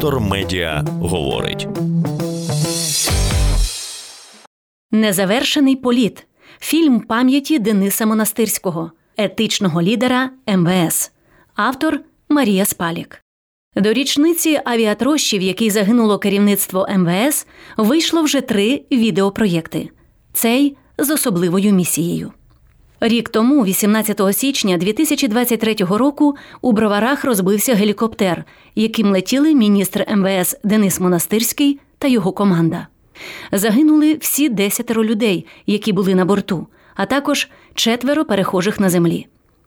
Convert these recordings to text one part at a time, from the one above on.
Вектор Медіа говорить. Незавершений політ. Фільм пам'яті Дениса Монастирського, етичного лідера МВС. Автор Марія Спалік. До річниці авіатрощі, в якій загинуло керівництво МВС, вийшло вже три відеопроєкти. Цей з особливою місією. Рік тому, 18 січня 2023 року, у броварах розбився гелікоптер, яким летіли міністр МВС Денис Монастирський та його команда. Загинули всі десятеро людей, які були на борту, а також четверо перехожих на землі.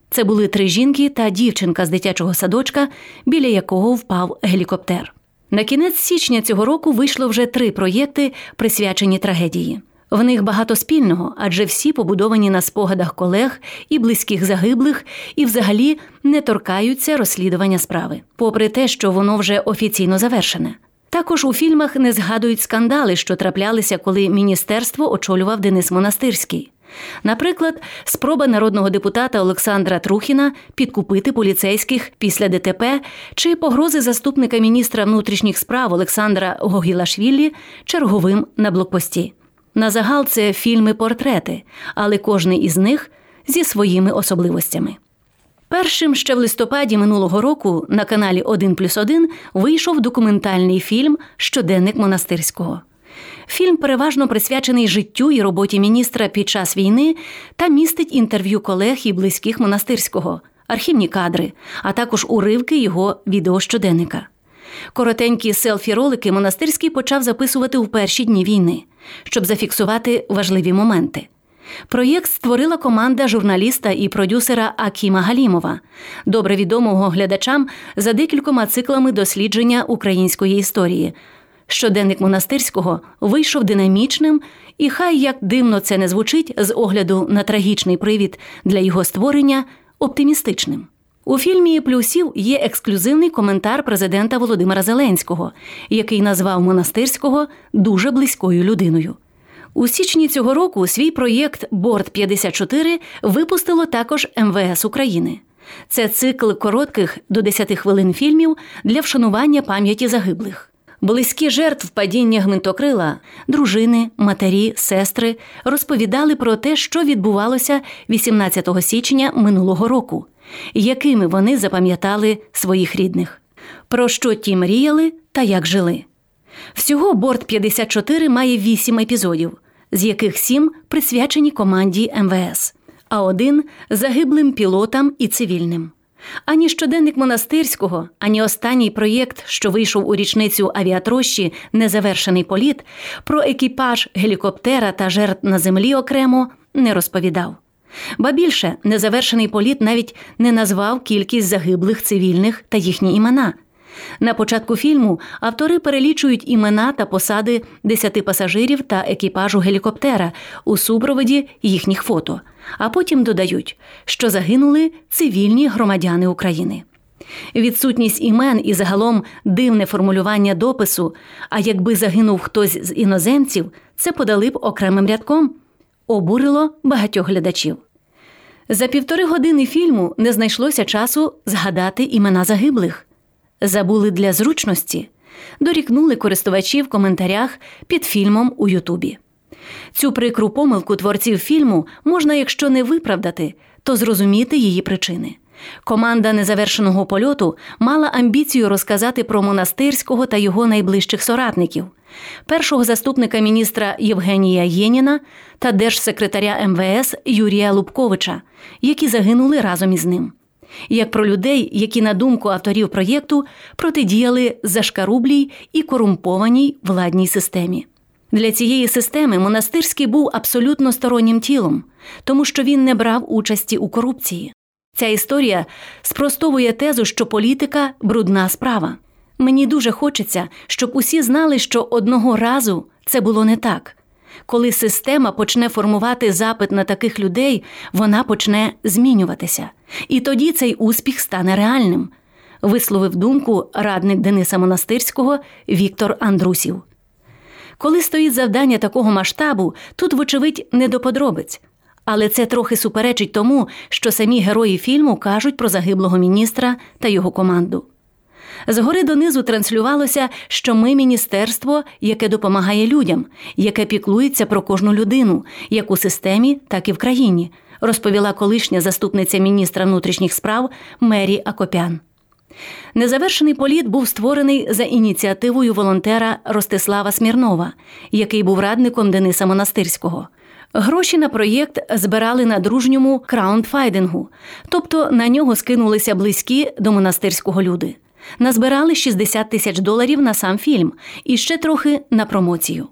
Це були три жінки та дівчинка з дитячого садочка, біля якого впав гелікоптер. На кінець січня цього року вийшло вже три проєкти, присвячені трагедії. В них багато спільного, адже всі побудовані на спогадах колег і близьких загиблих, і взагалі не торкаються розслідування справи, попри те, що воно вже офіційно завершене. Також у фільмах не згадують скандали, що траплялися, коли міністерство очолював Денис Монастирський. Наприклад, спроба народного депутата Олександра Трухіна підкупити поліцейських після ДТП чи погрози заступника міністра внутрішніх справ Олександра Гогілашвілі черговим на блокпості. На загал це фільми-портрети, але кожний із них зі своїми особливостями. Першим ще в листопаді минулого року на каналі 1 плюс 1 вийшов документальний фільм Щоденник монастирського. Фільм переважно присвячений життю і роботі міністра під час війни та містить інтерв'ю колег і близьких монастирського, архівні кадри, а також уривки його відеощоденника. Коротенькі селфі-ролики монастирський почав записувати у перші дні війни, щоб зафіксувати важливі моменти. Проєкт створила команда журналіста і продюсера Акіма Галімова, добре відомого глядачам за декількома циклами дослідження української історії. Щоденник монастирського вийшов динамічним, і хай як дивно це не звучить з огляду на трагічний привід для його створення оптимістичним. У фільмі плюсів є ексклюзивний коментар президента Володимира Зеленського, який назвав монастирського дуже близькою людиною. У січні цього року свій проєкт Борт 54 випустило також МВС України. Це цикл коротких до 10 хвилин фільмів для вшанування пам'яті загиблих. Близькі жертв падіння гвинтокрила, дружини, матері, сестри розповідали про те, що відбувалося 18 січня минулого року, якими вони запам'ятали своїх рідних, про що ті мріяли та як жили. Всього борт 54 має 8 епізодів, з яких 7 присвячені команді МВС, а один загиблим пілотам і цивільним. Ані щоденник монастирського, ані останній проєкт, що вийшов у річницю авіатрощі Незавершений політ, про екіпаж гелікоптера та жертв на землі окремо не розповідав. Ба більше незавершений політ навіть не назвав кількість загиблих цивільних та їхні імена. На початку фільму автори перелічують імена та посади десяти пасажирів та екіпажу гелікоптера у супроводі їхніх фото, а потім додають, що загинули цивільні громадяни України. Відсутність імен і загалом дивне формулювання допису. А якби загинув хтось з іноземців, це подали б окремим рядком, обурило багатьох глядачів. За півтори години фільму не знайшлося часу згадати імена загиблих забули для зручності, дорікнули користувачі в коментарях під фільмом у Ютубі. Цю прикру помилку творців фільму можна, якщо не виправдати, то зрозуміти її причини. Команда незавершеного польоту мала амбіцію розказати про монастирського та його найближчих соратників, першого заступника міністра Євгенія Єніна та держсекретаря МВС Юрія Лубковича, які загинули разом із ним як про людей, які, на думку авторів проєкту, протидіяли зашкарублій і корумпованій владній системі. Для цієї системи монастирський був абсолютно стороннім тілом, тому що він не брав участі у корупції. Ця історія спростовує тезу, що політика брудна справа. Мені дуже хочеться, щоб усі знали, що одного разу це було не так. Коли система почне формувати запит на таких людей, вона почне змінюватися. І тоді цей успіх стане реальним, висловив думку радник Дениса Монастирського Віктор Андрусів. Коли стоїть завдання такого масштабу, тут, вочевидь, не до подробиць. Але це трохи суперечить тому, що самі герої фільму кажуть про загиблого міністра та його команду. Згори донизу транслювалося, що ми міністерство, яке допомагає людям, яке піклується про кожну людину, як у системі, так і в країні, розповіла колишня заступниця міністра внутрішніх справ Мері Акопян. Незавершений політ був створений за ініціативою волонтера Ростислава Смірнова, який був радником Дениса Монастирського. Гроші на проєкт збирали на дружньому краундфайдингу, тобто на нього скинулися близькі до монастирського люди. Назбирали 60 тисяч доларів на сам фільм і ще трохи на промоцію.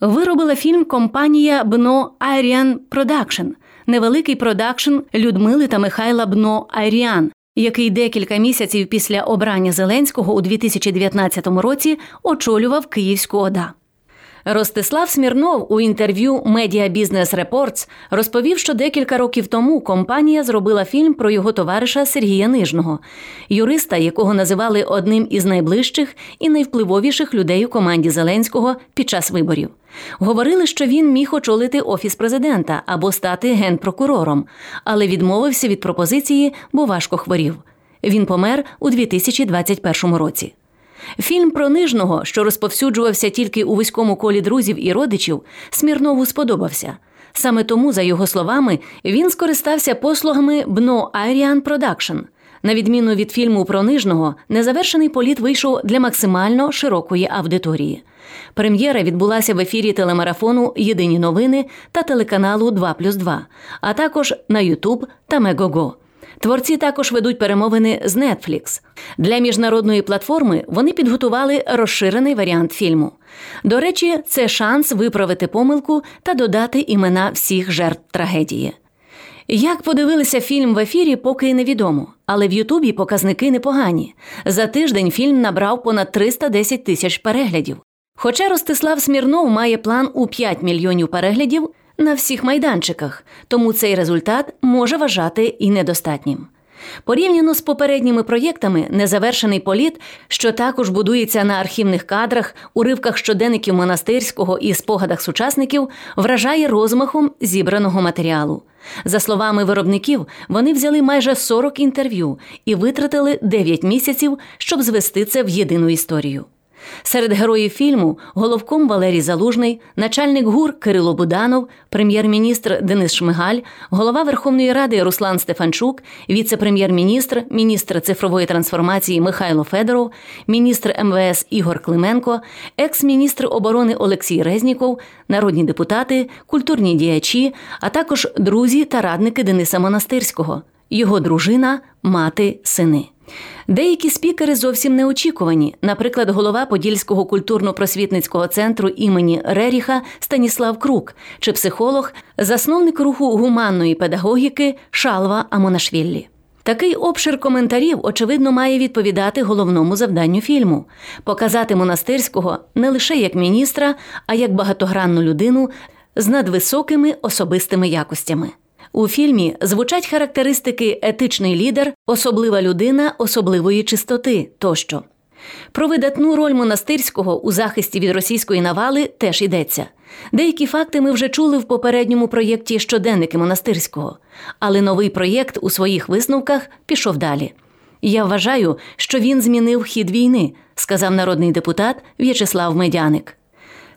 Виробила фільм компанія Бно Айріан Продакшн, невеликий продакшн Людмили та Михайла Бно Айріан, який декілька місяців після обрання Зеленського у 2019 році очолював Київську ОДА. Ростислав Смірнов у інтерв'ю Media Business Reports розповів, що декілька років тому компанія зробила фільм про його товариша Сергія Нижного, юриста, якого називали одним із найближчих і найвпливовіших людей у команді Зеленського під час виборів. Говорили, що він міг очолити офіс президента або стати генпрокурором, але відмовився від пропозиції, бо важко хворів. Він помер у 2021 році. Фільм про нижного, що розповсюджувався тільки у вузькому колі друзів і родичів, Смірнову сподобався. Саме тому, за його словами, він скористався послугами Бно Айріан Продакшн. На відміну від фільму про Нижного, Незавершений політ вийшов для максимально широкої аудиторії. Прем'єра відбулася в ефірі телемарафону Єдині новини та телеканалу 2+2, а також на Ютуб та Мегого. Творці також ведуть перемовини з Netflix. Для міжнародної платформи вони підготували розширений варіант фільму. До речі, це шанс виправити помилку та додати імена всіх жертв трагедії. Як подивилися фільм в ефірі, поки невідомо, але в Ютубі показники непогані. За тиждень фільм набрав понад 310 тисяч переглядів. Хоча Ростислав Смірнов має план у 5 мільйонів переглядів, на всіх майданчиках, тому цей результат може вважати і недостатнім. Порівняно з попередніми проєктами, незавершений політ, що також будується на архівних кадрах, уривках щоденників монастирського і спогадах сучасників, вражає розмахом зібраного матеріалу. За словами виробників, вони взяли майже 40 інтерв'ю і витратили 9 місяців, щоб звести це в єдину історію. Серед героїв фільму головком Валерій Залужний, начальник гур Кирило Буданов, прем'єр-міністр Денис Шмигаль, голова Верховної Ради Руслан Стефанчук, віце-прем'єр-міністр, міністр цифрової трансформації Михайло Федоров, міністр МВС Ігор Клименко, екс-міністр оборони Олексій Резніков, народні депутати, культурні діячі, а також друзі та радники Дениса Монастирського, його дружина, мати, сини. Деякі спікери зовсім неочікувані. Наприклад, голова Подільського культурно-просвітницького центру імені Реріха Станіслав Крук чи психолог, засновник руху гуманної педагогіки Шалва Амонашвіллі. Такий обшир коментарів, очевидно, має відповідати головному завданню фільму показати монастирського не лише як міністра, а як багатогранну людину з надвисокими особистими якостями. У фільмі звучать характеристики етичний лідер, особлива людина особливої чистоти тощо. Про видатну роль монастирського у захисті від російської навали теж йдеться. Деякі факти ми вже чули в попередньому проєкті щоденники монастирського, але новий проєкт у своїх висновках пішов далі. Я вважаю, що він змінив хід війни, сказав народний депутат В'ячеслав Медяник.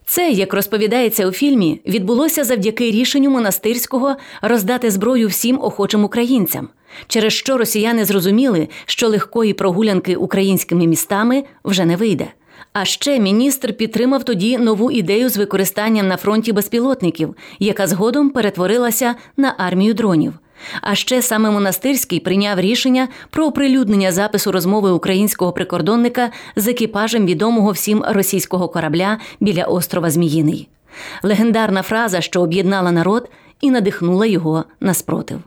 Це, як розповідається у фільмі, відбулося завдяки рішенню монастирського роздати зброю всім охочим українцям, через що росіяни зрозуміли, що легкої прогулянки українськими містами вже не вийде. А ще міністр підтримав тоді нову ідею з використанням на фронті безпілотників, яка згодом перетворилася на армію дронів. А ще саме монастирський прийняв рішення про оприлюднення запису розмови українського прикордонника з екіпажем відомого всім російського корабля біля острова Зміїний. Легендарна фраза, що об'єднала народ і надихнула його на спротив.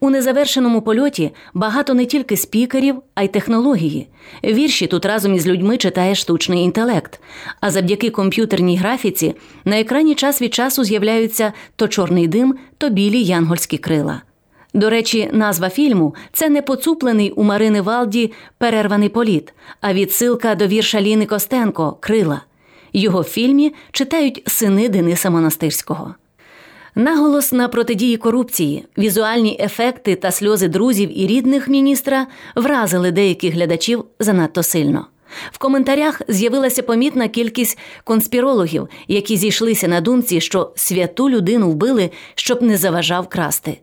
У незавершеному польоті багато не тільки спікерів, а й технології. Вірші тут разом із людьми читає штучний інтелект. А завдяки комп'ютерній графіці на екрані час від часу з'являються то чорний дим, то білі янгольські крила. До речі, назва фільму це не поцуплений у Марини Валді перерваний політ, а відсилка до вірша Ліни Костенко Крила. Його в фільмі читають сини Дениса Монастирського. Наголос на протидії корупції, візуальні ефекти та сльози друзів і рідних міністра вразили деяких глядачів занадто сильно. В коментарях з'явилася помітна кількість конспірологів, які зійшлися на думці, що святу людину вбили, щоб не заважав красти.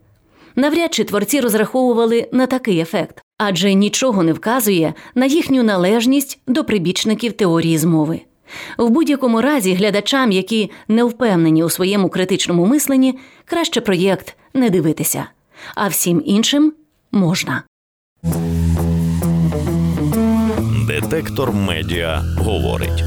Навряд чи творці розраховували на такий ефект, адже нічого не вказує на їхню належність до прибічників теорії змови. В будь-якому разі глядачам, які не впевнені у своєму критичному мисленні, краще проєкт не дивитися, а всім іншим можна. Детектор медіа говорить.